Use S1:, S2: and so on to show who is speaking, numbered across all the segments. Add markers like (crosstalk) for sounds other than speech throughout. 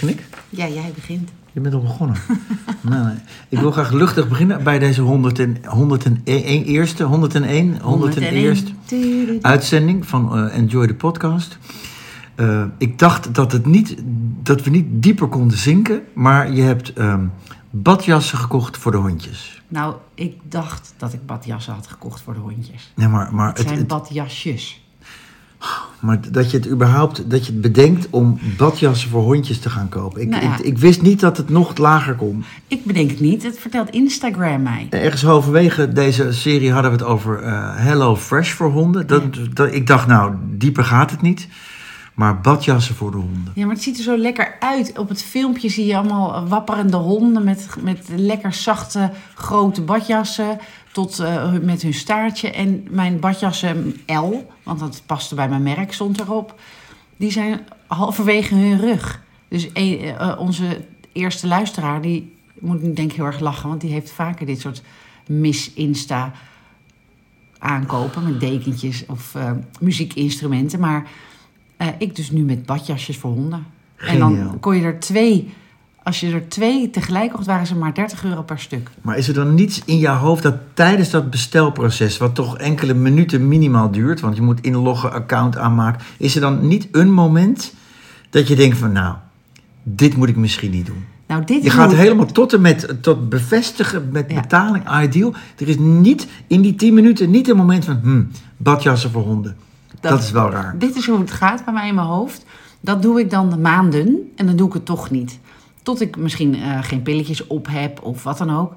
S1: Begin ik?
S2: Ja, jij begint.
S1: Je bent al begonnen. nee, (laughs) nee. Ik wil graag luchtig beginnen bij deze 100 en, 101 eerste, 101, 101 uitzending van uh, Enjoy the Podcast. Uh, ik dacht dat, het niet, dat we niet dieper konden zinken, maar je hebt um, badjassen gekocht voor de hondjes.
S2: Nou, ik dacht dat ik badjassen had gekocht voor de hondjes.
S1: Nee, maar, maar
S2: het zijn het, badjasjes.
S1: Maar dat je het überhaupt, dat je het bedenkt om badjassen voor hondjes te gaan kopen. Ik,
S2: Nou ja.
S1: ik, ik wist niet dat het nog lager kon.
S2: Ik bedenk het niet, het vertelt Instagram mij.
S1: Ergens halverwege deze serie hadden we het over eh Hello Fresh voor honden. Dat, dat, ik dacht, nou, dieper gaat het niet. Maar badjassen voor de honden.
S2: Ja, maar het ziet er zo lekker uit. Op het filmpje zie je allemaal wapperende honden met, met lekker zachte, grote badjassen. Tot eh, met hun staartje. En mijn badjassen L, want dat paste bij mijn merk, stond erop. Die zijn halverwege hun rug. Dus eh, eh, onze eerste luisteraar, die moet denk ik heel erg lachen. Want die heeft vaker dit soort mis-insta aankopen. Met dekentjes of eh, muziekinstrumenten. Maar eh, ik dus nu met badjasjes voor honden. En dan kon je er twee... Als je er twee tegelijk kocht, waren ze maar 30 euro per stuk.
S1: Maar is er dan niets in jouw hoofd dat tijdens dat bestelproces, wat toch enkele minuten minimaal duurt, want je moet inloggen, account aanmaken, is er dan niet een moment dat je denkt van, nou, dit moet ik misschien niet doen?
S2: Nou, dit
S1: Je gaat helemaal tot en met tot bevestigen met
S2: Ja.
S1: betaling, ideal. Er is niet in die 10 minuten niet een moment van, hm, badjassen voor honden. Dat,
S2: Dat-
S1: is wel raar.
S2: Dit is hoe het gaat bij mij in mijn hoofd. Dat doe ik dan maanden en dan doe ik het toch niet. Tot ik misschien eh, geen pilletjes op heb of wat dan ook.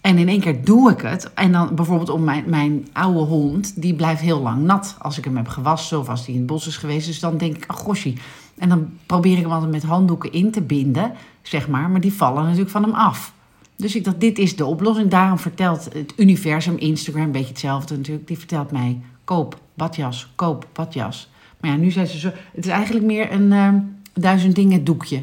S2: En in één keer doe ik het. En dan bijvoorbeeld om mijn, mijn oude hond, die blijft heel lang nat als ik hem heb gewassen of als hij in het bos is geweest. Dus dan denk ik, ach gossie. En dan probeer ik hem altijd met handdoeken in te binden, zeg maar. Maar die vallen natuurlijk van hem af. Dus ik dacht, dit is de oplossing. Daarom vertelt het universum, Instagram, een beetje hetzelfde natuurlijk. Die vertelt mij, koop badjas, koop badjas. Maar ja, nu zijn ze zo... Het is eigenlijk meer een eh, duizend dingen doekje.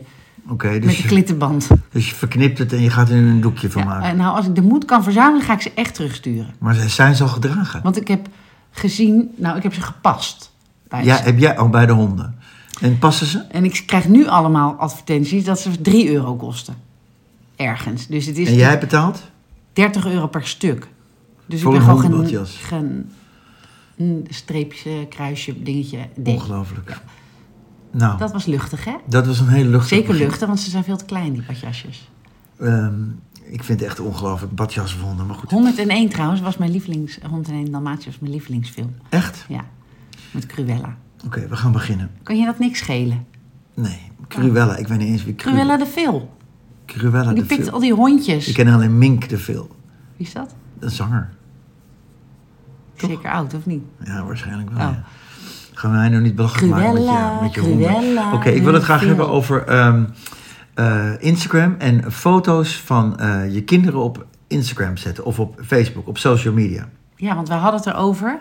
S1: Oké,
S2: met
S1: dus,
S2: de
S1: je-
S2: klittenband.
S1: dus je verknipt het en je gaat er een doekje van
S2: Ja,
S1: maken.
S2: en nou, als ik de moed kan verzamelen, ga ik ze echt terugsturen.
S1: Maar ze- zijn ze al gedragen?
S2: Want ik heb gezien... Nou, ik heb ze gepast. Bij
S1: Ja, heb jij al bij de honden? En passen ze?
S2: En ik krijg nu allemaal advertenties dat ze 3 euro kosten. Ergens. Dus het is
S1: En jij betaalt?
S2: 30 euro per stuk. Dus
S1: Voor
S2: ik
S1: een
S2: ben gewoon geen, geen een streepje, kruisje, dingetje.
S1: Ongelooflijk. Nou, dat,
S2: Dat was luchtig, hè?
S1: was een hele luchtige
S2: Zeker
S1: begin.
S2: luchtig, want ze zijn veel te klein, die badjasjes.
S1: Ehm, ik vind het echt ongelooflijk. Badjas voor honden, maar goed.
S2: 101 trouwens was mijn lievelings... 101 Dalmatiërs was mijn lievelingsfilm.
S1: Echt?
S2: Ja, met Cruella.
S1: Oké, we gaan beginnen.
S2: Kan je dat niks schelen?
S1: Nee, Cruella. Ik weet niet eens wie Cru-
S2: Cruella de Vil.
S1: Cruella
S2: Die
S1: de
S2: pikt
S1: Vil.
S2: al die hondjes.
S1: Ik ken alleen Mink de Vil.
S2: Wie is dat?
S1: Een zanger. Toch?
S2: Zeker oud, of niet?
S1: Ja, waarschijnlijk wel.
S2: Oh.
S1: ja. Gaan wij nou niet belachelijk maken met je, met je honden? Oké, ik wil het graag hebben over ehm, eh, Instagram en foto's van eh, je kinderen op Instagram zetten of op Facebook, op social media.
S2: Ja, want we hadden het erover.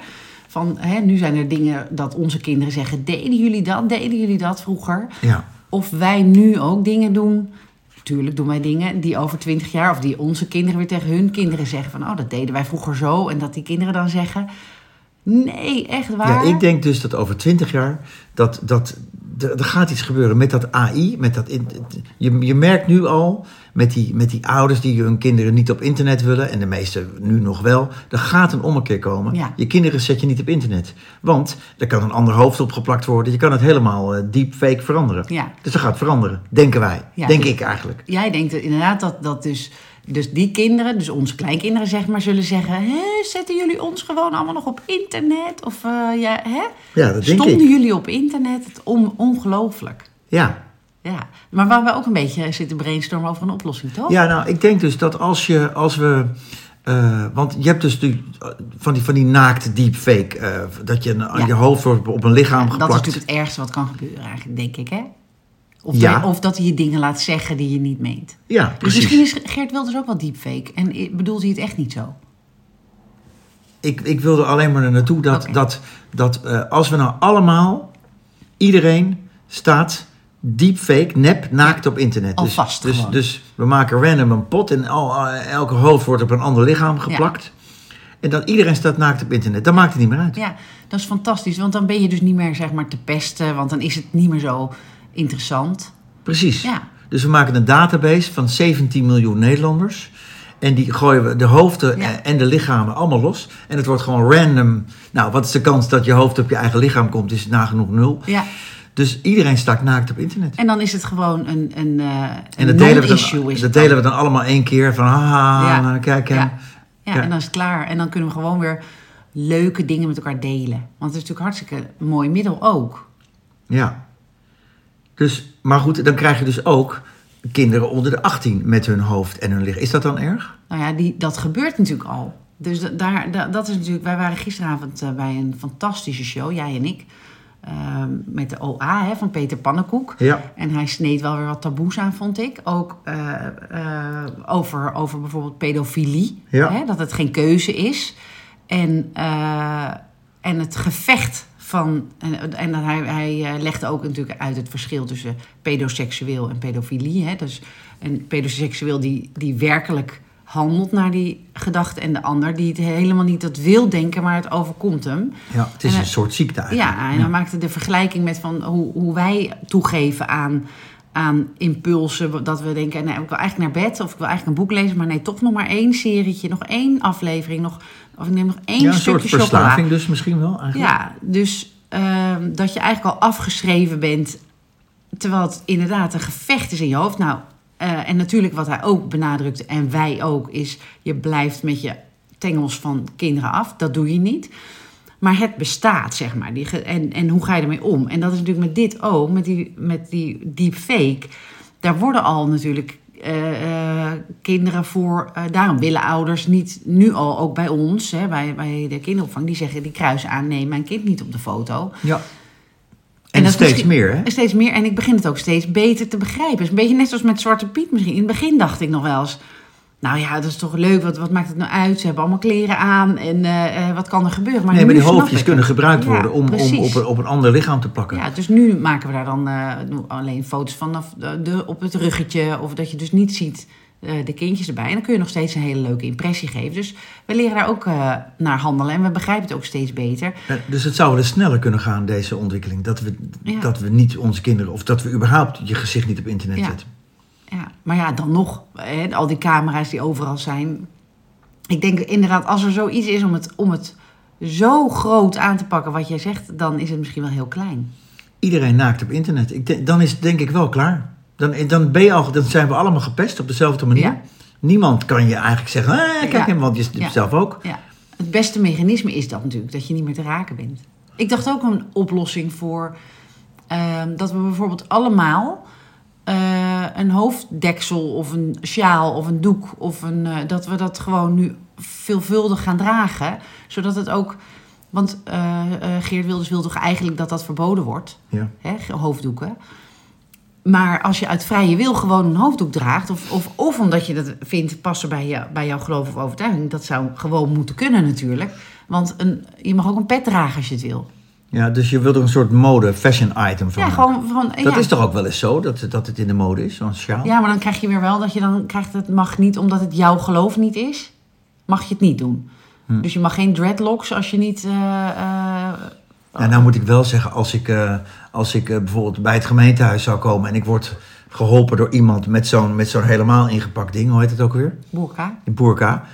S2: Van, hè, nu zijn er dingen dat onze kinderen zeggen... deden jullie dat, deden jullie dat vroeger?
S1: Ja,
S2: Of wij nu ook dingen doen. Tuurlijk doen wij dingen die over twintig jaar... of die onze kinderen weer tegen hun kinderen zeggen... van oh, dat deden wij vroeger zo. En dat die kinderen dan zeggen... nee, echt waar?
S1: ja ik denk dus dat over twintig jaar dat, dat er, er gaat iets gebeuren met dat AI. Met dat, in- je, je merkt nu al met die, met die ouders die hun kinderen niet op internet willen, en de meeste nu nog wel, er gaat een ommekeer komen.
S2: Ja.
S1: Je kinderen zet je niet op internet. Want er kan een ander hoofd opgeplakt worden. Je kan het helemaal eh, deepfake veranderen.
S2: Ja.
S1: Dus dat gaat veranderen, denken wij.
S2: Ja.
S1: Denk ik eigenlijk.
S2: Jij denkt inderdaad dat, dat dus, dus die kinderen, dus onze kleinkinderen zeg maar, zullen zeggen... Zetten jullie ons gewoon allemaal nog op internet? Of eh, ja, hè?
S1: Ja, dat denk
S2: Stonden
S1: ik.
S2: jullie op internet? Het on, ongelooflijk.
S1: Ja.
S2: Ja, maar waar we ook een beetje zitten brainstormen over een oplossing, toch?
S1: Ja, nou, ik denk dus dat als je, als we, eh, want je hebt dus die, van die, van die naakte deepfake, eh dat je een,
S2: Ja.
S1: je hoofd wordt op een lichaam
S2: dat is
S1: geplakt.
S2: natuurlijk het ergste wat kan gebeuren eigenlijk, denk ik, hè? Of,
S1: Ja.
S2: dat, of dat hij je dingen laat zeggen die je niet meent.
S1: Ja,
S2: Dus
S1: precies.
S2: misschien is Geert Wilders ook wel deepfake. En bedoelt hij het echt niet zo?
S1: Ik, ik wilde alleen maar naartoe dat, dat, dat eh, als we nou allemaal, iedereen staat deepfake, nep, naakt op internet. Dus,
S2: Alvast
S1: dus, dus we maken random een pot en al, eh, elke hoofd wordt op een ander lichaam geplakt. En dan iedereen staat naakt op internet. Dan maakt het niet meer uit.
S2: Ja, dat is fantastisch. Want dan ben je dus niet meer zeg maar te pesten. Want dan is het niet meer zo interessant.
S1: Precies.
S2: Ja.
S1: Dus we maken een database van 17 miljoen Nederlanders. En die gooien we de hoofden
S2: Ja.
S1: en de lichamen allemaal los. En het wordt gewoon random. Nou, wat is de kans dat je hoofd op je eigen lichaam komt? Is nagenoeg nul.
S2: Ja.
S1: Dus iedereen staat naakt op internet.
S2: En dan is het gewoon een, een, eh
S1: En
S2: een
S1: dat delen, we
S2: non-issue. is
S1: dat delen we dan allemaal één keer. Van haha,
S2: Ja.
S1: kijk hem.
S2: Ja. Ja, en dan is het klaar. En dan kunnen we gewoon weer leuke dingen met elkaar delen. Want het is natuurlijk hartstikke mooi middel ook.
S1: Ja. Dus, maar goed, dan krijg je dus ook kinderen onder de 18 met hun hoofd en hun lichaam. Is dat dan erg?
S2: Nou ja, die, dat gebeurt natuurlijk al. Dus da- daar, da- dat is natuurlijk. Wij waren gisteravond eh, bij een fantastische show, jij en ik. ehm, met de OA hè, van Peter Pannenkoek.
S1: Ja.
S2: En hij sneed wel weer wat taboes aan, vond ik. Ook eh, eh, over, over bijvoorbeeld pedofilie.
S1: Ja.
S2: Hè, dat het geen keuze is. En, en het gevecht van. En, en hij, hij eh, legde ook natuurlijk uit het verschil tussen pedoseksueel en pedofilie. Hè. Dus een pedoseksueel die, die werkelijk handelt naar die gedachte. En de ander die het helemaal niet dat wil denken, maar het overkomt hem.
S1: ja. Het is
S2: En
S1: een soort ziekte eigenlijk.
S2: Ja, en dan maakte de vergelijking met van hoe, hoe wij toegeven aan, aan impulsen. Dat we denken, nee, ik wil eigenlijk naar bed of ik wil eigenlijk een boek lezen. Maar nee, toch nog maar één serietje, nog één aflevering. Nog, of ik neem nog één
S1: Ja, een soort
S2: stukje chocola.
S1: verslaving dus misschien wel eigenlijk.
S2: Ja, dus ehm, dat je eigenlijk al afgeschreven bent. Terwijl het inderdaad een gevecht is in je hoofd. Nou, eh, en natuurlijk wat hij ook benadrukte, en wij ook, is je blijft met je tengels van kinderen af. Dat doe je niet. Maar het bestaat, zeg maar. Die en, en hoe ga je ermee om? En dat is natuurlijk met dit ook, met die, met die deepfake. Daar worden al natuurlijk eh, eh, kinderen voor. eh, daarom willen ouders niet nu al, ook bij ons, hè, bij, bij de kinderopvang, die zeggen die kruisen aan: nee, mijn kind niet op de foto.
S1: Ja.
S2: En
S1: steeds meer, hè?
S2: Steeds meer. En ik begin het ook steeds beter te begrijpen. Het is een beetje net zoals met Zwarte Piet misschien. In het begin dacht ik nog wel eens... Nou ja, dat is toch leuk. Wat, wat maakt het nou uit? Ze hebben allemaal kleren aan. En eh, eh, wat kan er gebeuren? Maar
S1: nee, maar die hoofdjes kunnen gebruikt
S2: Ja,
S1: worden om, om op, een, op een ander lichaam te plakken.
S2: Ja, dus nu maken we daar dan eh, alleen foto's vanaf de, op het ruggetje. Of dat je dus niet ziet de kindjes erbij. En dan kun je nog steeds een hele leuke impressie geven. Dus we leren daar ook naar handelen. En we begrijpen het ook steeds beter.
S1: Dus het zou wel eens sneller kunnen gaan, deze ontwikkeling. Dat we,
S2: Ja.
S1: dat we niet onze kinderen, of dat we überhaupt je gezicht niet op internet
S2: Ja.
S1: zetten.
S2: Ja, maar ja, dan nog, hè, al die camera's die overal zijn. Ik denk inderdaad, als er zoiets is om het, om het zo groot aan te pakken, wat jij zegt, dan is het misschien wel heel klein.
S1: Iedereen naakt op internet. Ik denk, dan is het denk ik wel klaar. Dan, dan, ben je al, dan zijn we allemaal gepest op dezelfde manier.
S2: Ja.
S1: Niemand kan je eigenlijk zeggen, ah, kijk
S2: Ja.
S1: hem, want je
S2: Ja.
S1: zelf ook.
S2: Ja, het beste mechanisme is dat natuurlijk, dat je niet meer te raken bent. Ik dacht ook een oplossing voor ehm, dat we bijvoorbeeld allemaal eh, een hoofddeksel of een sjaal of een doek of een, eh, dat we dat gewoon nu veelvuldig gaan dragen, zodat het ook, want eh, Geert Wilders wil toch eigenlijk dat dat verboden wordt,
S1: Ja.
S2: hè, hoofddoeken. Maar als je uit vrije wil gewoon een hoofddoek draagt, of, of, of omdat je dat vindt passen bij, je, bij jouw geloof of overtuiging, dat zou gewoon moeten kunnen natuurlijk. Want een, je mag ook een pet dragen als je het wil.
S1: Ja, dus je wilt er een soort mode, fashion item van
S2: Ja,
S1: maken.
S2: gewoon van.
S1: Dat
S2: ja.
S1: is toch ook wel eens zo, dat, dat het in de mode is, zo'n sjaal?
S2: Ja, maar dan krijg je weer wel dat je dan krijgt het mag niet omdat het jouw geloof niet is, mag je het niet doen.
S1: Hm.
S2: Dus je mag geen dreadlocks als je niet. eh, eh,
S1: Ja, nou moet ik wel zeggen, als ik, eh, als ik bijvoorbeeld bij het gemeentehuis zou komen en ik word geholpen door iemand met zo'n, met zo'n helemaal ingepakt ding, hoe heet het ook weer?
S2: burka.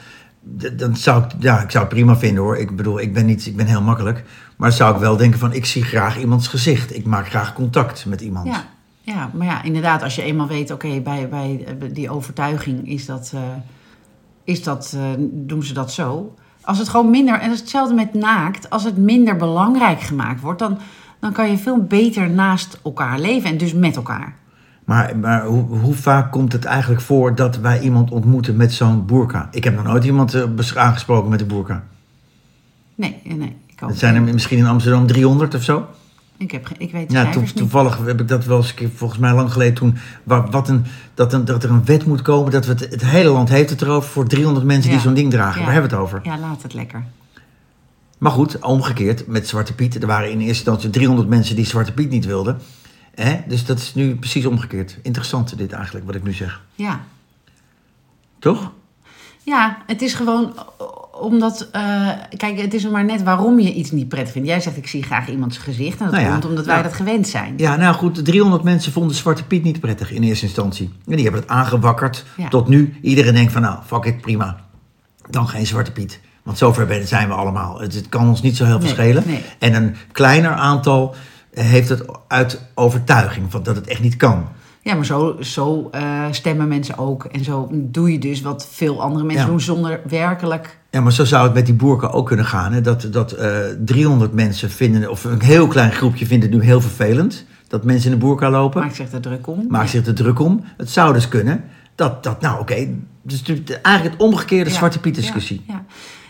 S1: D- Dan zou ik, ja, ik zou het prima vinden hoor. Ik bedoel, ik ben, niet, ik ben heel makkelijk. Maar dan zou ik wel denken van, ik zie graag iemands gezicht. Ik maak graag contact met iemand.
S2: Ja, ja, maar ja, inderdaad, als je eenmaal weet, oké, bij, bij eh, die overtuiging is dat, eh, is dat eh, doen ze dat zo. Als het gewoon minder, en dat is hetzelfde met naakt, als het minder belangrijk gemaakt wordt, dan, dan kan je veel beter naast elkaar leven en dus met elkaar.
S1: Maar, maar hoe, hoe vaak komt het eigenlijk voor dat wij iemand ontmoeten met zo'n burka? Ik heb nog nooit iemand aangesproken met een burka.
S2: Nee, nee.
S1: Het zijn er misschien in Amsterdam 300 of zo.
S2: ik, heb, ik weet
S1: Ja, to-
S2: niet.
S1: toevallig heb ik dat wel eens een keer, volgens mij lang geleden toen, wa- wat een, dat, een, dat er een wet moet komen, dat we het, het hele land heeft het erover voor 300 mensen die zo'n ding dragen.
S2: Ja.
S1: Waar hebben we het over?
S2: Ja, laat het lekker.
S1: Maar goed, omgekeerd, met Zwarte Piet, er waren in eerste instantie 300 mensen die Zwarte Piet niet wilden. Hè? Dus dat is nu precies omgekeerd. Interessant dit eigenlijk, wat ik nu zeg.
S2: Ja.
S1: Toch?
S2: Ja, het is gewoon omdat, uh, kijk, het is maar net waarom je iets niet prettig vindt. Jij zegt, ik zie graag iemands gezicht. En dat nou ja, komt omdat wij dat gewend zijn.
S1: Ja, nou goed, 300 mensen vonden Zwarte Piet niet prettig in eerste instantie. En die hebben het aangewakkerd tot nu. Iedereen denkt van, nou, fuck it, prima. Dan geen Zwarte Piet. Want zover zijn we allemaal. Het, kan ons niet zo heel verschillen. En een kleiner aantal heeft het uit overtuiging van dat het echt niet kan.
S2: Ja, maar zo, zo uh, stemmen mensen ook. En zo doe je dus wat veel andere mensen doen zonder werkelijk.
S1: Ja, maar zo zou het met die boerken ook kunnen gaan. Hè? Dat, dat uh, eh, 300 mensen vinden, of een heel klein groepje vindt het nu heel vervelend. Dat mensen in de boerka lopen.
S2: Maakt zich er druk om.
S1: Maakt zich er druk om. Het zou dus kunnen dat, dat nou oké, dus eigenlijk het omgekeerde Zwarte Piet discussie.
S2: Ja,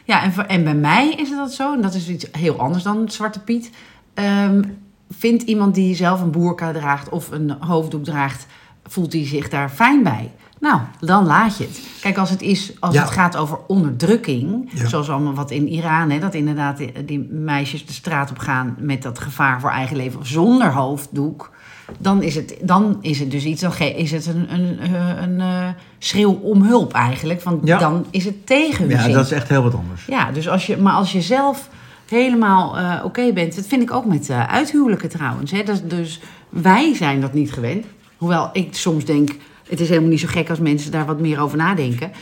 S2: ja. en, en bij mij is het dat zo. En dat is iets heel anders dan Zwarte Piet. Um, vindt iemand die zelf een boerka draagt of een hoofddoek draagt, voelt hij zich daar fijn bij? Nou, dan laat je het. Kijk, als het, is, als het gaat over onderdrukking, zoals allemaal wat in Iran, hè, dat inderdaad die, meisjes de straat op gaan met dat gevaar voor eigen leven zonder hoofddoek, dan is het, dan is het dus iets, dan is het een, een, een, een uh, schreeuw om hulp eigenlijk. Want dan is het tegen
S1: Ja, dat is echt heel wat anders.
S2: Ja, dus als je, maar als je zelf helemaal uh, oké bent. Dat vind ik ook met uh, uithuwelijken trouwens. Hè. Dat, dus wij zijn dat niet gewend. Hoewel ik soms denk, het is helemaal niet zo gek als mensen daar wat meer over nadenken.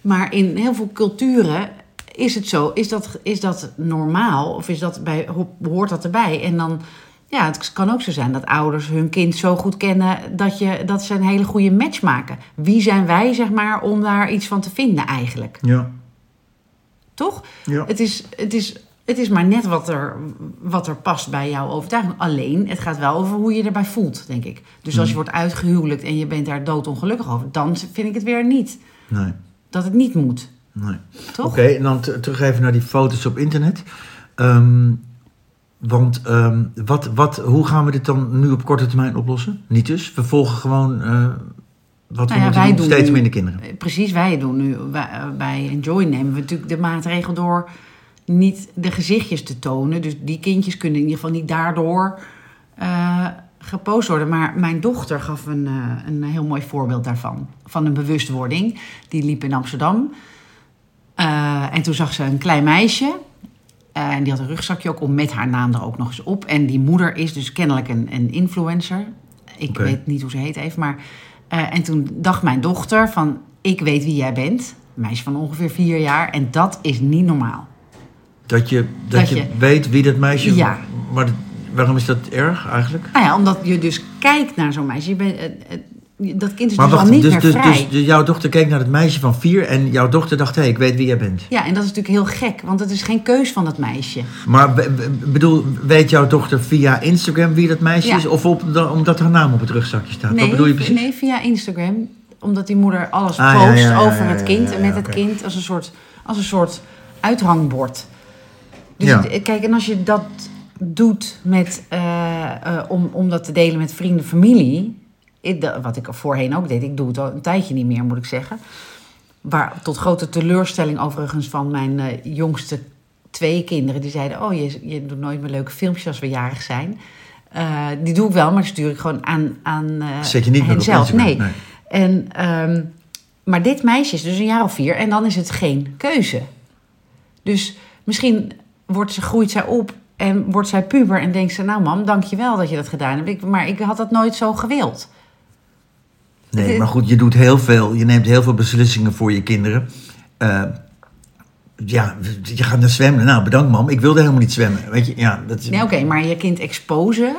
S2: Maar in heel veel culturen is het zo. Is dat, is dat normaal? Of is dat bij, hoort dat erbij? En dan, ja, het kan ook zo zijn dat ouders hun kind zo goed kennen dat, je, dat ze een hele goede match maken. Wie zijn wij, zeg maar, om daar iets van te vinden eigenlijk?
S1: Ja.
S2: Toch?
S1: Ja.
S2: Het, is, het is het is maar net wat er, wat er past bij jouw overtuiging. Alleen, het gaat wel over hoe je erbij voelt, denk ik. Dus als je hmm. wordt uitgehuwelijkt en je bent daar doodongelukkig over, dan vind ik het weer niet.
S1: Nee.
S2: Dat het niet moet.
S1: Nee. Toch? Oké, en dan terug even naar die foto's op internet. Ehm, want um, wat, wat, hoe gaan we dit dan nu op korte termijn oplossen? Niet dus. We volgen gewoon uh, wat we nou ja, doen, steeds minder kinderen.
S2: Precies, wij doen nu. bij Enjoy nemen we natuurlijk de maatregel door niet de gezichtjes te tonen. Dus die kindjes kunnen in ieder geval niet daardoor uh, gepost worden. Maar mijn dochter gaf een, uh, een heel mooi voorbeeld daarvan. Van een bewustwording. Die liep in Amsterdam. Uh, en toen zag ze een klein meisje. en die had een rugzakje ook om met haar naam er ook nog eens op. En die moeder is dus kennelijk een, een influencer. Ik weet niet hoe ze heet even. Maar, en toen dacht mijn dochter van... Ik weet wie jij bent. Een meisje van ongeveer vier jaar. En dat is niet normaal.
S1: Dat je, dat, je, weet wie dat meisje... Ja. Maar waarom is dat erg eigenlijk?
S2: Nou ja, omdat je dus kijkt naar zo'n meisje. Je bent, dat kind is maar dus wacht, al niet
S1: dus,
S2: meer
S1: dus,
S2: vrij.
S1: Dus jouw dochter keek naar het meisje van vier... en jouw dochter dacht, hé, hey, ik weet wie jij bent.
S2: Ja, en dat is natuurlijk heel gek. Want het is geen keus van dat meisje.
S1: Maar bedoel, weet jouw dochter via Instagram wie dat meisje is? Of op, omdat haar naam op het rugzakje staat?
S2: Nee,
S1: Wat bedoel je precies?
S2: Nee, via Instagram. Omdat die moeder alles ah, post over het kind... en met het kind als een soort, als een soort uithangbord. Dus ja. kijk, en als je dat doet met, uh, uh, om, om dat te delen met vrienden, familie. Ik, wat ik voorheen ook deed, ik doe het al een tijdje niet meer, moet ik zeggen. Waar, tot grote teleurstelling overigens van mijn uh, jongste twee kinderen. Die zeiden, oh, je, je doet nooit meer leuke filmpjes als we jarig zijn. die doe ik wel, maar die stuur ik gewoon aan, aan
S1: Zet je niet
S2: hen zelf.
S1: Nee.
S2: nee. En, um, maar dit meisje is dus een jaar of vier en dan is het geen keuze. Dus misschien wordt ze, groeit zij op en wordt zij puber en denkt ze... nou mam, dankjewel dat je dat gedaan hebt. Maar ik had dat nooit zo gewild.
S1: Nee, maar goed, je doet heel veel. Je neemt heel veel beslissingen voor je kinderen. Uh, ja, je gaat naar zwemmen. Nou, bedankt mam. Ik wilde helemaal niet zwemmen. Weet je, ja, dat is...
S2: Nee, oké, maar je kind exposen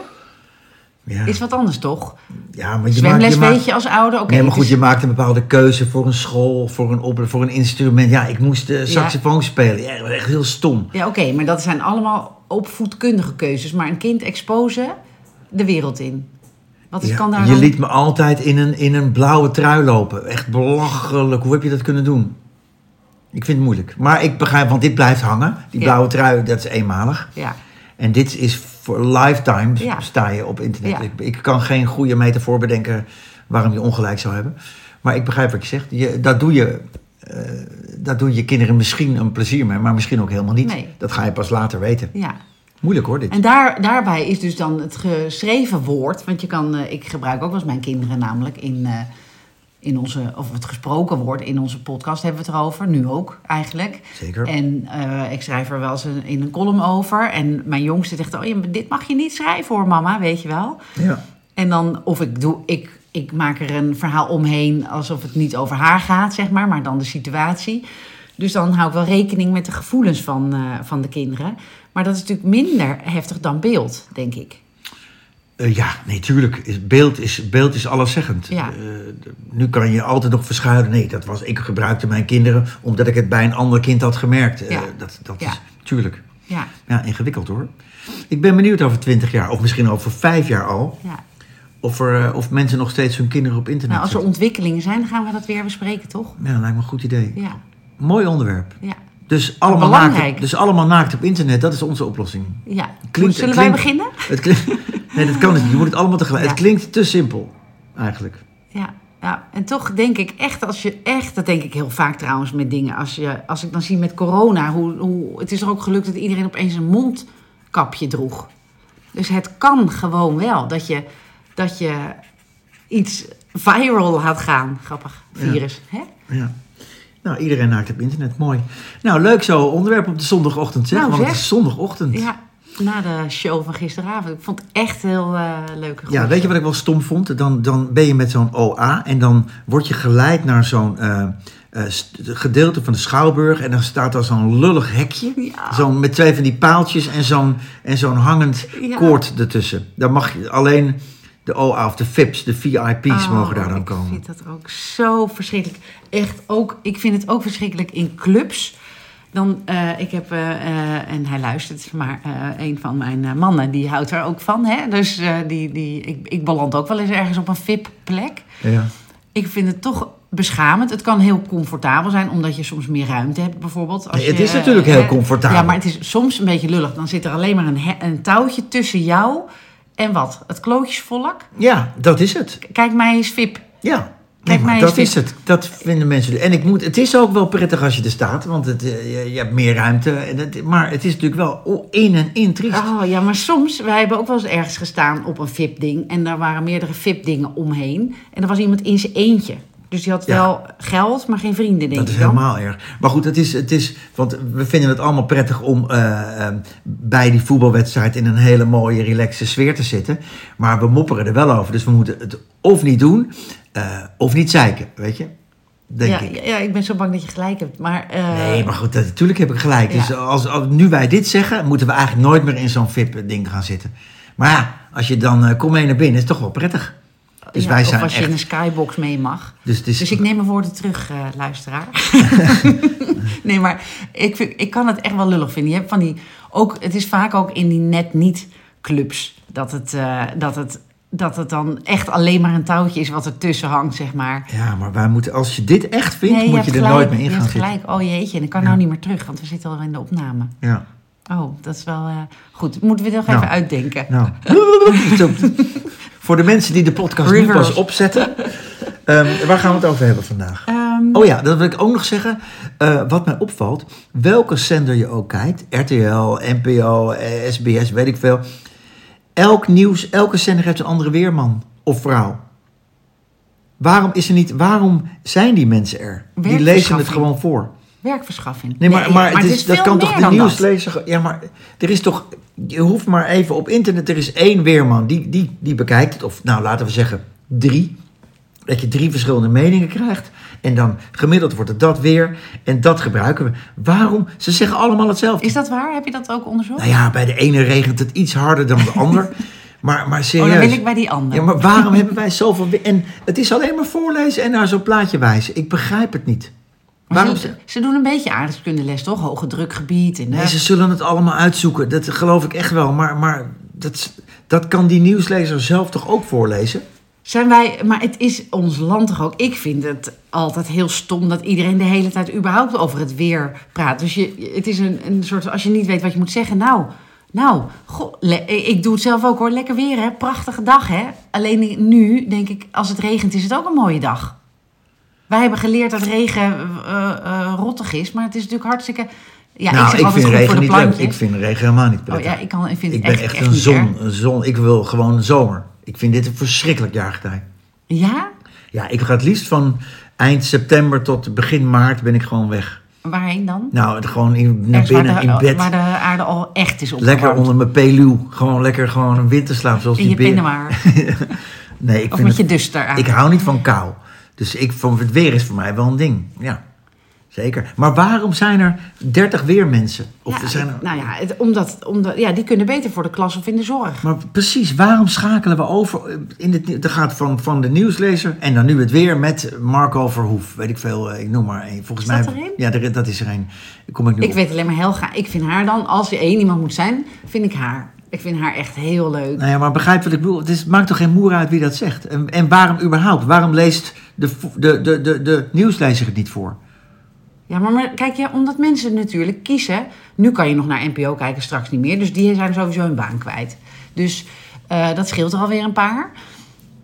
S2: ja. is wat anders, toch?
S1: Ja, maar je
S2: Zwemles
S1: maakt, je
S2: weet je als ouder. Okay,
S1: nee, maar goed, je maakt een bepaalde keuze voor een school, voor een, op, voor een instrument. Ja, ik moest uh, saxofoon spelen. Ja, echt heel stom.
S2: Ja, oké, maar dat zijn allemaal opvoedkundige keuzes. Maar een kind exposen de wereld in. Wat is, kan daar
S1: je liet me altijd in een, in een blauwe trui lopen. Echt belachelijk. Hoe heb je dat kunnen doen? Ik vind het moeilijk. Maar ik begrijp, want dit blijft hangen. Die blauwe trui, dat is eenmalig.
S2: Ja.
S1: En dit is voor lifetime sta je op internet. Ik, ik, kan geen goede metafoor bedenken waarom je ongelijk zou hebben. Maar ik begrijp wat je zegt. Je, dat doe je. Uh, dat doe je kinderen misschien een plezier mee, maar misschien ook helemaal niet. Dat ga je pas later weten.
S2: Ja.
S1: Moeilijk hoor, dit.
S2: En daar, daarbij is dus dan het geschreven woord. Want je kan, uh, ik gebruik ook wel eens mijn kinderen namelijk in, uh, in onze, of het gesproken wordt in onze podcast, hebben we het erover. Nu ook eigenlijk.
S1: Zeker.
S2: En uh, ik schrijf er wel eens een, in een column over. En mijn jongste zegt: Oh, dit mag je niet schrijven hoor, mama, weet je wel.
S1: Ja.
S2: En dan, of ik doe, ik, ik maak er een verhaal omheen alsof het niet over haar gaat, zeg maar, maar dan de situatie. Dus dan hou ik wel rekening met de gevoelens van, uh, van de kinderen. Maar dat is natuurlijk minder heftig dan beeld, denk ik.
S1: Uh, ja, nee, tuurlijk. Beeld is, beeld is alleszeggend.
S2: Ja.
S1: Uh, nu kan je altijd nog verschuilen. Nee, dat was, ik gebruikte mijn kinderen omdat ik het bij een ander kind had gemerkt.
S2: Ja.
S1: dat dat
S2: Ja.
S1: is tuurlijk.
S2: Ja,
S1: Ja, ingewikkeld hoor. Ik ben benieuwd over twintig jaar, of misschien over vijf jaar al,
S2: ja.
S1: of, er, eh, of mensen nog steeds hun kinderen op internet
S2: Nou, als er
S1: zetten.
S2: ontwikkelingen zijn, dan gaan we dat weer bespreken, toch?
S1: Ja, lijkt me een goed idee.
S2: Ja,
S1: Mooi onderwerp.
S2: ja,
S1: Dus allemaal,
S2: belangrijk.
S1: naakt, dus allemaal naakt op internet, dat is onze oplossing.
S2: ja.
S1: Klinkt-
S2: Zullen
S1: klinkt-
S2: wij beginnen?
S1: Het klinkt, (laughs) nee, dat kan niet. Je moet het allemaal tegelijk.
S2: Ja.
S1: Het klinkt te simpel, eigenlijk.
S2: Ja, ja, en toch denk ik echt, als je echt, dat denk ik heel vaak trouwens met dingen, als, je, als ik dan zie met corona, hoe, hoe, het is er ook gelukt dat iedereen opeens een mondkapje droeg. Dus het kan gewoon wel dat je, dat je iets viral laat gaan. Grappig, virus. Hè?
S1: Ja. Nou, iedereen naakt op internet. Mooi. Nou, leuk zo onderwerp op de zondagochtend, zeg.
S2: Nou,
S1: want het is zondagochtend.
S2: Ja, na de show van gisteravond. Ik vond het echt heel eh leuk.
S1: Ja, weet je wat ik wel stom vond? Dan, dan ben je met zo'n OA en dan word je geleid naar zo'n eh, eh, gedeelte van de Schouwburg. En dan staat daar zo'n lullig hekje.
S2: Ja.
S1: Zo'n met twee van die paaltjes en zo'n, en zo'n hangend
S2: Ja.
S1: koord ertussen. Dan mag je alleen de OA of de VIP's, de VIP's,
S2: Oh,
S1: mogen daar dan
S2: ik
S1: komen.
S2: vind dat ook zo verschrikkelijk. Echt ook, ik vind het ook verschrikkelijk in clubs. Dan, eh, ik heb, eh, eh, en hij luistert, maar een van mijn mannen, die houdt er ook van. Hè? Dus die, die, ik, ik beland ook wel eens ergens op een VIP-plek.
S1: Ja.
S2: Ik vind het toch beschamend. Het kan heel comfortabel zijn, omdat je soms meer ruimte hebt, bijvoorbeeld. Als
S1: Nee, het
S2: je,
S1: is natuurlijk heel comfortabel.
S2: Ja, maar het is soms een beetje lullig. Dan zit er alleen maar een, een touwtje tussen jou en wat? Het klootjesvolk?
S1: ja, dat is het.
S2: Kijk mij eens VIP.
S1: Ja,
S2: Kijk
S1: maar dat is het. Dat vinden mensen. En ik moet, het is ook wel prettig als je er staat, want het, eh, je, je hebt meer ruimte. En het, maar het is natuurlijk wel in en in triest.
S2: Oh ja, maar soms, wij hebben ook wel eens ergens gestaan op een VIP-ding. En daar waren meerdere VIP-dingen omheen. En er was iemand in zijn eentje. Dus die had
S1: Ja.
S2: wel geld, maar geen vrienden, denk
S1: Dat is
S2: ik dan.
S1: helemaal erg. Maar goed, het is, het is, want we vinden het allemaal prettig om eh, eh, bij die voetbalwedstrijd in een hele mooie, relaxe sfeer te zitten. Maar we mopperen er wel over. Dus we moeten het of niet doen, eh, of niet zeiken, weet je? Denk
S2: ja,
S1: ik.
S2: ja, ik ben zo bang dat je gelijk hebt. Maar, eh,
S1: Nee, maar goed, dat- natuurlijk heb ik gelijk.
S2: Ja.
S1: Dus als, als nu wij dit zeggen, moeten we eigenlijk nooit meer in zo'n VIP-ding gaan zitten. Maar ja, als je dan, eh kom mee naar binnen, is het toch wel prettig. Dus
S2: ja,
S1: wij
S2: of
S1: zijn
S2: als je
S1: echt...
S2: in een skybox mee mag.
S1: Dus is,
S2: Dus ik neem mijn woorden terug, luisteraar. (laughs) (laughs) nee, maar ik, vind, ik kan het echt wel lullig vinden. Je hebt van die, ook, het is vaak ook in die net niet clubs dat het, dat, het, dat het dan echt alleen maar een touwtje is wat er tussen hangt, zeg maar.
S1: Ja, maar wij moeten, als je dit echt vindt,
S2: Nee,
S1: moet je er nooit meer in
S2: je
S1: gaan
S2: hebt
S1: zitten.
S2: gelijk. Oh jeetje, en ik kan
S1: Ja.
S2: nou niet meer terug, want we zitten al in de opname.
S1: Ja.
S2: Oh, dat is wel eh, goed. Moeten we nog
S1: Nou.
S2: even uitdenken.
S1: Nou, (laughs) voor de mensen die de podcast nu pas opzetten. ehm, waar gaan we het over hebben vandaag?
S2: Ehm,
S1: Oh ja, dat wil ik ook nog zeggen. Eh, wat mij opvalt, welke zender je ook kijkt, RTL, NPO, SBS, weet ik veel. Elk nieuws, elke zender heeft een andere weerman of vrouw. Waarom, is er niet, waarom zijn die mensen er? Die lezen het gewoon voor.
S2: werkverschaffing.
S1: Nee, maar, maar, het is, dat kan toch de
S2: dat.
S1: nieuwslezer... Ja, maar er is toch... Je hoeft maar even op internet... Er is één weerman, die, die, die bekijkt het. Of nou, laten we zeggen drie. Dat je drie verschillende meningen krijgt. En dan gemiddeld wordt het dat weer. En dat gebruiken we. Waarom? Ze zeggen allemaal hetzelfde.
S2: Is dat waar? Heb je dat ook onderzocht?
S1: Nou ja, bij de ene regent het iets harder dan de ander. (laughs) Maar, maar
S2: oh,
S1: serieus.
S2: dan wil ik bij die ander.
S1: Ja, maar waarom hebben wij zoveel... En het is alleen maar voorlezen en naar zo'n plaatje wijzen. Ik begrijp het niet.
S2: Maar
S1: Waarom...
S2: ze, ze doen een beetje aardrijkskundeles, toch? Hoge drukgebied. En,
S1: Nee, ze zullen het allemaal uitzoeken. Dat geloof ik echt wel. Maar, maar dat, dat kan die nieuwslezer zelf toch ook voorlezen?
S2: Zijn wij, maar het is ons land toch ook. Ik vind het altijd heel stom dat iedereen de hele tijd überhaupt over het weer praat. Dus je, het is een, een soort, als je niet weet wat je moet zeggen, nou, nou, goh, ik doe het zelf ook hoor. Lekker weer hè, prachtige dag hè. Alleen nu denk ik, als het regent is het ook een mooie dag. Wij hebben geleerd dat regen eh, rottig is, maar het is natuurlijk hartstikke... Ja,
S1: nou,
S2: ik zeg
S1: ik
S2: altijd
S1: vind regen
S2: voor de
S1: niet leuk. Ik vind regen helemaal niet
S2: Oh
S1: prettig.
S2: ja, ik, kan, ik vind
S1: ik ben
S2: echt,
S1: echt, een zon, een zon. Ik wil gewoon zomer. Ik vind dit een verschrikkelijk jaargetij.
S2: Ja?
S1: Ja, ik ga het liefst van eind september tot begin maart ben ik gewoon weg.
S2: Waarheen dan?
S1: Nou, gewoon in, naar
S2: Ergens waar
S1: binnen,
S2: de,
S1: in bed.
S2: Waar de aarde al echt is opgewarmd.
S1: Lekker onder mijn peluw. Gewoon lekker gewoon een winterslaap zoals
S2: In
S1: die
S2: je
S1: beren.
S2: pinnenwaar. (laughs)
S1: Nee, ik
S2: Of
S1: vind
S2: met je
S1: het-
S2: duster aan.
S1: Ik hou niet van kou. Dus ik, van het weer is voor mij wel een ding. Ja, zeker. Maar waarom zijn er 30 weermensen? Of
S2: Ja,
S1: zijn er...
S2: Nou ja, het, omdat, omdat, ja, die kunnen beter voor de klas of in de zorg.
S1: Maar precies, waarom schakelen we over? In het, er gaat van, van de nieuwslezer en dan nu het weer met Marco Verhoef. Weet ik veel, eh, ik noem maar één. Volgens
S2: Is
S1: mij.
S2: dat?
S1: Ja, er- dat is er één. Kom ik nu
S2: Ik
S1: op.
S2: weet alleen maar Helga. Ik vind haar dan, als er één iemand moet zijn, vind ik haar. Ik vind haar echt heel leuk.
S1: Nou ja, maar begrijp wat ik bedoel. Het is, maakt toch geen moer uit wie dat zegt? En, en waarom überhaupt? Waarom leest de, de, de, de, de nieuwslezer het niet voor?
S2: Ja, maar, maar kijk, ja, omdat mensen natuurlijk kiezen. Nu kan je nog naar NPO kijken, straks niet meer. Dus die zijn sowieso hun baan kwijt. Dus eh, dat scheelt er alweer een paar.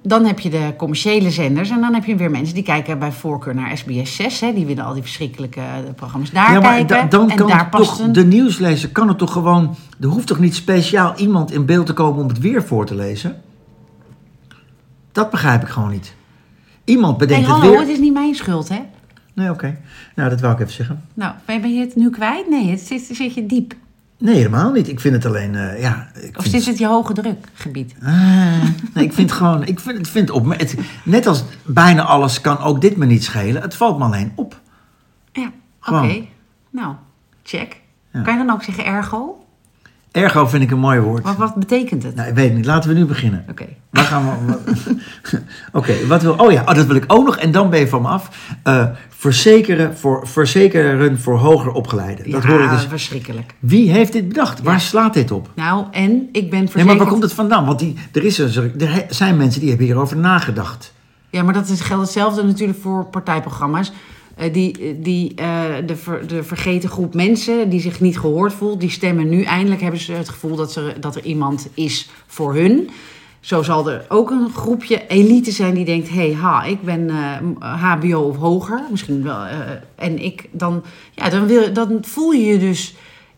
S2: Dan heb je de commerciële zenders. En dan heb je weer mensen die kijken bij voorkeur naar SBS 6. Hè. Die willen al die verschrikkelijke eh, programma's daar
S1: ja, maar
S2: kijken.
S1: da- dan
S2: en
S1: kan
S2: daar
S1: toch,
S2: een...
S1: de nieuwslezer kan het toch gewoon... Er hoeft toch niet speciaal iemand in beeld te komen om het weer voor te lezen? Dat begrijp ik gewoon niet. Iemand bedenkt
S2: hallo,
S1: het weer...
S2: het is niet mijn schuld, hè?
S1: Nee, oké. Nou, dat wou ik even zeggen.
S2: Nou, ben je het nu kwijt? Nee, het zit, zit je diep.
S1: Nee, helemaal niet. Ik vind het alleen... eh, ja, ik
S2: Of zit het je hoge drukgebied?
S1: Ah, nee, ik vind het gewoon... Ik vind, het vind op, het, net als bijna alles kan ook dit me niet schelen. Het valt me alleen op.
S2: Ja, oké. Nou, check.
S1: Ja.
S2: Kan je dan ook zeggen ergo?
S1: Ergo vind ik een mooi woord.
S2: Wat, wat betekent het?
S1: Nou, ik weet niet. Laten we nu beginnen.
S2: Oké.
S1: Waar gaan we... (laughs) Oké, wat wil... Oh ja, oh, dat wil ik ook nog. En dan ben je van me af. Eh, verzekeren, voor, verzekeren voor hoger opgeleiden. Dat
S2: ja,
S1: hoor ik dus.
S2: verschrikkelijk.
S1: Wie heeft dit bedacht? Waar slaat dit op?
S2: Nou, en ik ben verzekerd...
S1: Nee, maar waar komt het vandaan? Want die, er, is een, er zijn mensen die hebben hierover nagedacht.
S2: Ja, maar dat is, geldt hetzelfde natuurlijk voor partijprogramma's. Eh, die die eh, de, ver- de vergeten groep mensen die zich niet gehoord voelt, die stemmen nu eindelijk hebben ze het gevoel dat, ze, dat er iemand is voor hun. Zo zal er ook een groepje elite zijn die denkt: hé, hey, ha, ik ben eh, HBO of hoger, misschien wel. eh, en ik dan, ja, dan, wil, dan voel je je dus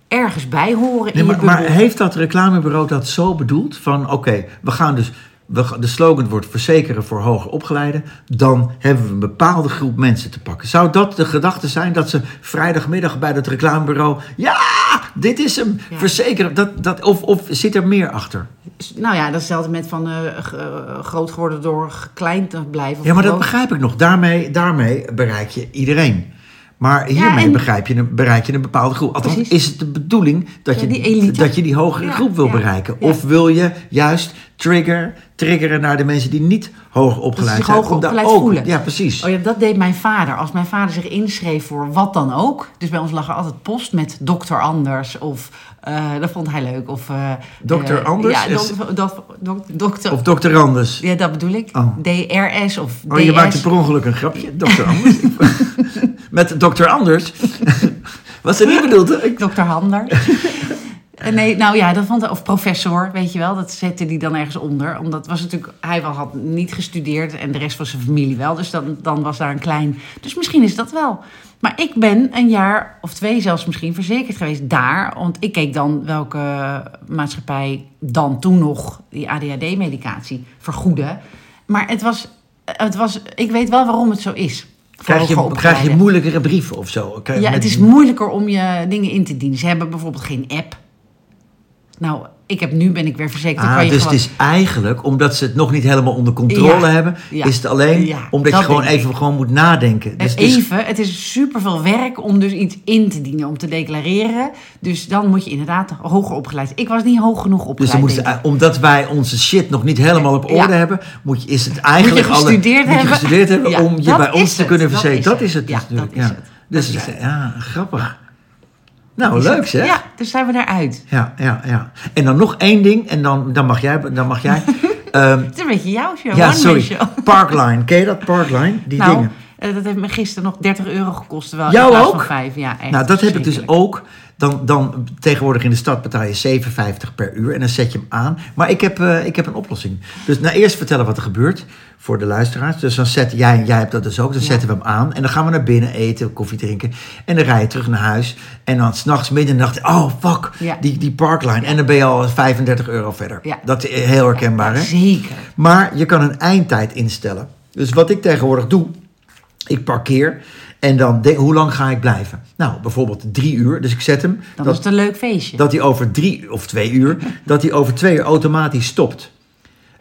S2: ergens bij horen
S1: Nee,
S2: in
S1: maar,
S2: je
S1: maar heeft dat reclamebureau dat zo bedoeld? Van oké, we gaan dus. We, de slogan wordt verzekeren voor hoger opgeleiden. Dan hebben we een bepaalde groep mensen te pakken. Zou dat de gedachte zijn dat ze vrijdagmiddag bij dat reclamebureau. Ja, dit is hem.
S2: Ja.
S1: Verzekeren. Dat, dat, of, of zit er meer achter?
S2: Nou ja, dat is hetzelfde met van eh, eh, groot geworden door gekleind te blijven.
S1: Ja, maar dat begrijp ik nog. Daarmee, daarmee bereik je iedereen. Maar hiermee
S2: en-
S1: begrijp je een, bereik je een bepaalde groep. Althans,
S2: Precies.
S1: is het de bedoeling dat,
S2: Ja,
S1: je,
S2: die
S1: dat je die hogere
S2: Ja,
S1: groep wil bereiken? Of wil je juist trigger, triggeren naar de mensen die niet hoog opgeleid zijn? daar
S2: opgeleid
S1: ook,
S2: voelen.
S1: Ja, precies.
S2: Oh ja, dat deed mijn vader. Als mijn vader zich inschreef voor wat dan ook. Dus bij ons lag er altijd post met dokter Anders. Of eh, dat vond hij leuk. Of, eh,
S1: Dokter
S2: eh,
S1: Anders
S2: Ja,
S1: is-
S2: dok- dok- dok- dokter.
S1: Of dokter Anders.
S2: ja, dat bedoel ik.
S1: Oh.
S2: DRS of
S1: Oh, je
S2: DS.
S1: maakte per ongeluk een grapje. Dokter Anders. (laughs) Met dokter Anders. Was dat niet bedoeld? Ik-
S2: Dokter Hander. Eh, Nee, nou ja, dat vond hij, of professor, weet je wel, dat zette hij dan ergens onder. Omdat was natuurlijk, hij wel had niet gestudeerd en de rest van zijn familie wel. Dus dan, dan was daar een klein. Dus misschien is dat wel. Maar ik ben een jaar of twee zelfs misschien verzekerd geweest daar. Want ik keek dan welke maatschappij dan toen nog die ADHD-medicatie vergoedde. Maar het was, het was, ik weet wel waarom het zo is.
S1: Krijg je, krijg je moeilijkere brieven of zo? Krijg-
S2: Ja,
S1: met-
S2: het is moeilijker om je dingen in te dienen. Ze hebben bijvoorbeeld geen app. Nou, ik heb nu ben ik weer verzekerd.
S1: Ah,
S2: kan je
S1: dus
S2: gewoon...
S1: het is eigenlijk, omdat ze het nog niet helemaal onder controle
S2: Ja,
S1: hebben,
S2: ja,
S1: is het alleen
S2: ja,
S1: omdat je gewoon
S2: ik.
S1: even gewoon moet nadenken. Dus
S2: Eh,
S1: het is-
S2: Even, het is superveel werk om dus iets in te dienen, om te declareren. Dus dan moet je inderdaad hoger opgeleid zijn. Ik was niet hoog genoeg
S1: dus
S2: opgeleid. ik.
S1: omdat wij onze shit nog niet helemaal op orde hebben, moet je, is het eigenlijk alle-
S2: gestudeerd
S1: moet je
S2: hebben.
S1: gestudeerd hebben om je bij ons te kunnen verzekeren. Dat is
S2: het. dat is het.
S1: Dus ja, grappig. Nou,
S2: Is
S1: leuk zeg.
S2: Ja, dus zijn we daaruit.
S1: Ja, ja, ja. En dan nog één ding, en dan, dan mag jij. Dan mag jij (laughs) Ehm,
S2: Het is een beetje jouw show,
S1: ja, sorry.
S2: show. (laughs)
S1: Parkline. Ken je dat, Parkline? Die
S2: nou,
S1: dingen.
S2: eh, dat heeft me gisteren nog 30 euro gekost. Terwijl
S1: Jou
S2: in
S1: ook?
S2: van 5, ja, echt
S1: Nou, dat heb ik dus ook. Dan, dan tegenwoordig in de stad betaal je 7,50 per uur en dan zet je hem aan. Maar ik heb, eh, ik heb een oplossing. Dus nou eerst vertellen wat er gebeurt voor de luisteraars. Dus dan zet jij, jij hebt dat dus ook, dan
S2: Ja.
S1: zetten we hem aan. En dan gaan we naar binnen eten, koffie drinken. En dan rij je terug naar huis. En dan s'nachts midden in de nacht, oh fuck,
S2: Ja.
S1: die, die parkline. En dan ben je al 35 euro verder.
S2: Ja.
S1: Dat is heel herkenbaar hè?
S2: Zeker.
S1: Maar je kan een eindtijd instellen. Dus wat ik tegenwoordig doe, ik parkeer en dan denk, hoe lang ga ik blijven? Nou, bijvoorbeeld drie uur. Dus ik zet hem.
S2: Dan
S1: dat,
S2: is het een leuk feestje.
S1: dat hij over drie of twee uur, (laughs) dat hij over twee uur automatisch stopt.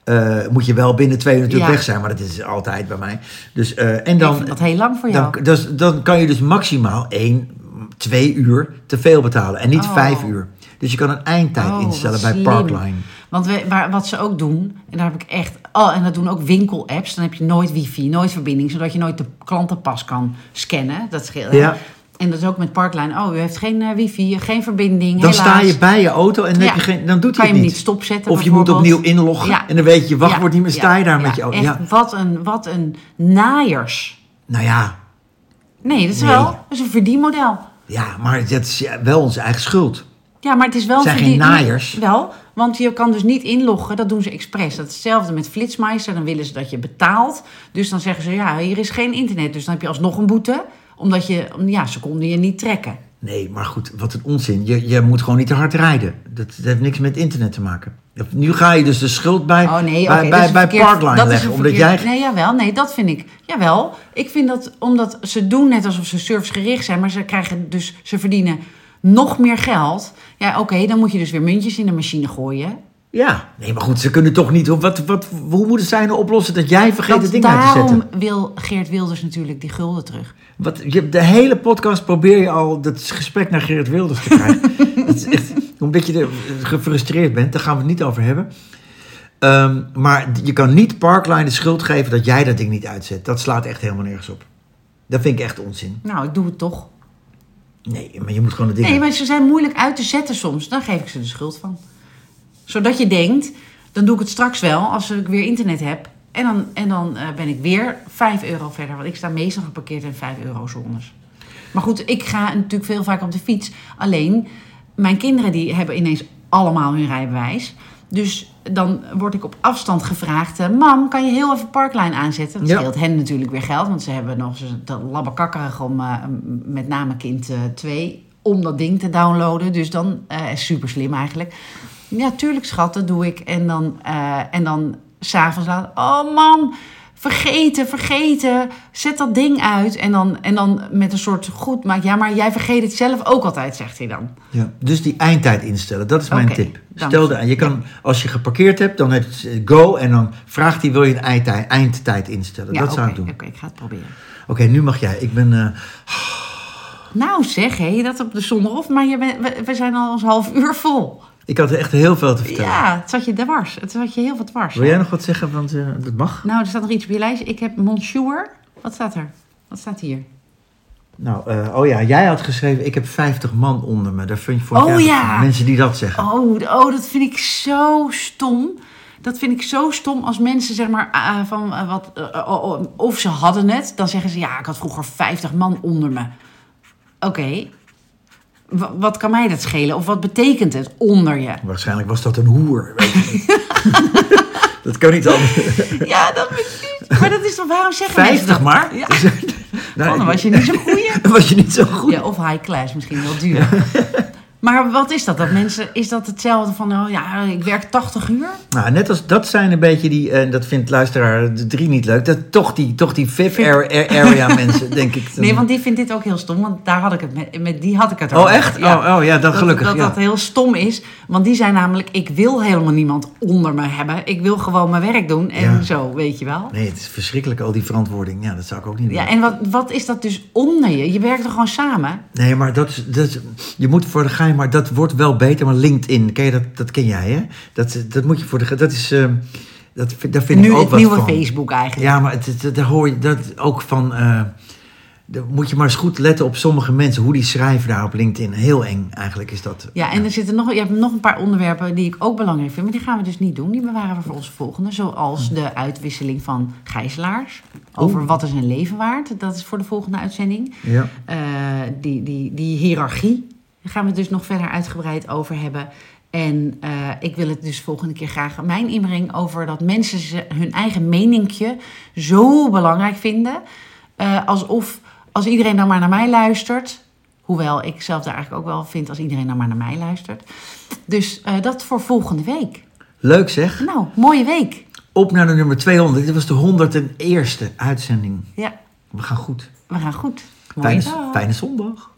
S1: Eh, moet je wel binnen twee uur natuurlijk
S2: Ja.
S1: weg zijn, maar dat is altijd bij mij. Dus, eh, en dan,
S2: dat heel lang voor jou.
S1: dan, dus, dan kan je dus maximaal één, twee uur te veel betalen en niet
S2: Oh.
S1: vijf uur. Dus je kan een eindtijd
S2: Oh,
S1: instellen bij. Parkline.
S2: Want we, waar, wat ze ook doen, en daar heb ik echt. Oh, en dat doen ook winkelapps. Dan heb je nooit wifi, nooit verbinding, zodat je nooit de klantenpas kan scannen. Dat scheelt.
S1: Ja.
S2: En dat is ook met Parkline. Oh, u heeft geen eh, wifi, geen verbinding.
S1: Dan
S2: helaas.
S1: sta je bij je auto en dan,
S2: Ja.
S1: heb je geen, dan doet
S2: kan
S1: hij
S2: je hem
S1: het
S2: niet
S1: niet.
S2: stopzetten.
S1: Of je moet opnieuw inloggen
S2: Ja.
S1: en dan weet je, wacht,
S2: Ja,
S1: wordt niet meer, sta je daar met je auto.
S2: Echt, wat, een, wat een naaiers.
S1: Nou ja,
S2: Nee, dat is
S1: Nee.
S2: wel dat is een verdienmodel.
S1: ja, maar dat is wel onze eigen schuld.
S2: Ja, maar het is wel
S1: Zijn
S2: een
S1: geen naaiers.
S2: Wel, want je kan dus niet inloggen. Dat doen ze expres. Dat is hetzelfde met Flitsmeister. Dan willen ze dat je betaalt. Dus dan zeggen ze, ja, hier is geen internet. Dus dan heb je alsnog een boete. Omdat je, ja, ze konden je niet trekken.
S1: Nee, maar goed, wat een onzin. Je, je moet gewoon niet te hard rijden. Dat, dat heeft niks met internet te maken. Nu ga je dus de schuld bij,
S2: Oh nee,
S1: bij, bij,
S2: verkeerd-
S1: Parkline leggen. Omdat jij...
S2: Nee, jawel, nee, dat vind ik. Jawel, ik vind dat omdat ze doen net alsof ze servicegericht zijn, maar ze krijgen dus, ze verdienen nog meer geld. Ja, oké, dan moet je dus weer muntjes in de machine gooien.
S1: Ja, nee, maar goed, ze kunnen toch niet... Wat, wat, hoe moeten zij nou oplossen dat jij vergeet
S2: Dat,
S1: het ding uit te
S2: daarom
S1: zetten?
S2: wil Geert Wilders natuurlijk die gulden terug.
S1: Wat, je, de hele podcast probeer je al dat gesprek naar Gerrit Wilders te krijgen. (laughs) Echt, omdat je er gefrustreerd bent, daar gaan we het niet over hebben. Ehm, maar je kan niet Parkline de schuld geven dat jij dat ding niet uitzet. Dat slaat echt helemaal nergens op. Dat vind ik echt onzin.
S2: Nou, ik doe het toch.
S1: Nee, maar je moet gewoon het ding...
S2: Nee, maar ze zijn moeilijk uit te zetten soms. Dan geef ik ze de schuld van. Zodat je denkt, dan doe ik het straks wel als ik weer internet heb. En dan, en dan eh, ben ik weer 5 euro verder. Want ik sta meestal geparkeerd in 5 euro zones. Maar goed, ik ga natuurlijk veel vaker op de fiets. Alleen, mijn kinderen die hebben ineens allemaal hun rijbewijs. Dus dan word ik op afstand gevraagd... eh, Mam, kan je heel even Parkline aanzetten? Dat
S1: Ja.
S2: scheelt hen natuurlijk weer geld. Want ze hebben nog dat labbekakkerig om... eh, met name kind 2 om dat ding te downloaden. Dus dan eh super slim eigenlijk. Ja, tuurlijk schat, dat doe ik. En dan, eh en dan s'avonds laat... Oh mam, vergeten, vergeten. Zet dat ding uit. En dan, en dan met een soort goed maak. Ja, maar jij vergeet het zelf ook altijd, zegt hij dan.
S1: Ja, dus die eindtijd instellen, dat is mijn tip. Stel
S2: je.
S1: de, je kan, als je geparkeerd hebt, dan heb je go en dan vraagt hij wil je een eindtijd, eindtijd instellen.
S2: Ja,
S1: dat zou ik doen.
S2: Oké, ik ga het proberen.
S1: Oké, nu mag jij. Ik ben... eh,
S2: Nou zeg, hé, dat op de zondag. Maar je bent, we, we zijn al ons half uur vol.
S1: ik had echt heel veel te vertellen.
S2: Ja, het zat je dwars. Het zat je heel wat dwars.
S1: Wil jij nog wat zeggen? Want eh, dat mag.
S2: Nou, er staat nog iets op je lijst. Ik heb Monsieur. Wat staat er? Wat staat hier?
S1: Nou, eh, oh ja, jij had geschreven, ik heb 50 man onder me. Daar vind je voor
S2: Oh ja.
S1: mensen die dat zeggen.
S2: Oh, oh, dat vind ik zo stom. Dat vind ik zo stom als mensen zeg maar ah, van eh, wat eh, oh, oh, of ze hadden het, dan zeggen ze ja, ik had vroeger 50 man onder me. Oké. Wat kan mij dat schelen? Of wat betekent het onder je?
S1: Waarschijnlijk was dat een hoer. Weet je niet. (laughs) dat kan niet anders.
S2: Ja, dat niet. Maar dat is toch waarom zeggen mensen
S1: 50
S2: dat?
S1: maar?
S2: Ja. (laughs)
S1: Nou,
S2: dan was je niet zo goeie. (laughs)
S1: was je niet zo goed.
S2: Ja, of high class, misschien wel duur. Maar wat is dat? Dat mensen, is dat hetzelfde van, oh ja, ik werk 80 uur?
S1: Nou, net als dat zijn een beetje die, en dat vindt luisteraar de drie niet leuk, dat toch die, toch die ar- area (laughs) mensen, denk ik.
S2: Nee, want die vindt dit ook heel stom, want daar had ik het met, met die had ik het
S1: Oh,
S2: over.
S1: echt? Oh, oh, ja, dan gelukkig,
S2: Dat
S1: ja.
S2: dat heel stom is, want die zijn namelijk, ik wil helemaal niemand onder me hebben. Ik wil gewoon mijn werk doen en
S1: Ja.
S2: zo, weet je wel.
S1: Nee, het is verschrikkelijk, al die verantwoording. Ja, dat zou ik ook niet doen.
S2: Ja, en wat, wat is dat dus onder je? Je werkt er gewoon samen.
S1: Nee, maar dat, is- dat, je moet voor de maar dat wordt wel beter. Maar LinkedIn, ken je dat, dat ken jij, hè? Dat, dat moet je voor de dat is, eh, dat, vind- daar vind
S2: nu
S1: ik ook
S2: het
S1: wat
S2: nieuwe
S1: van.
S2: Facebook eigenlijk.
S1: Ja, maar het, het- daar hoor je dat ook van. eh daar moet je maar eens goed letten op sommige mensen, hoe die schrijven daar op LinkedIn. Heel eng, eigenlijk is dat.
S2: Ja, en er zitten nog, je hebt nog een paar onderwerpen die ik ook belangrijk vind, maar die gaan we dus niet doen. Die bewaren we voor onze volgende. Zoals de uitwisseling van gijzelaars. Over
S1: Oeh.
S2: wat is een leven waard. Dat is voor de volgende uitzending.
S1: Ja.
S2: Eh, die, die, die hiërarchie. Daar gaan we het dus nog verder uitgebreid over hebben. En eh, ik wil het dus volgende keer graag mijn inbreng over dat mensen ze- hun eigen meninkje zo belangrijk vinden. Eh, alsof als iedereen dan maar naar mij luistert. Hoewel ik zelf daar eigenlijk ook wel vind als iedereen dan maar naar mij luistert. Dus eh, dat voor volgende week.
S1: Leuk zeg.
S2: Nou, mooie week.
S1: Op naar de nummer 200. Dit was de 101ste uitzending.
S2: Ja,
S1: We gaan goed.
S2: we gaan goed.
S1: Fijne, fijne zondag.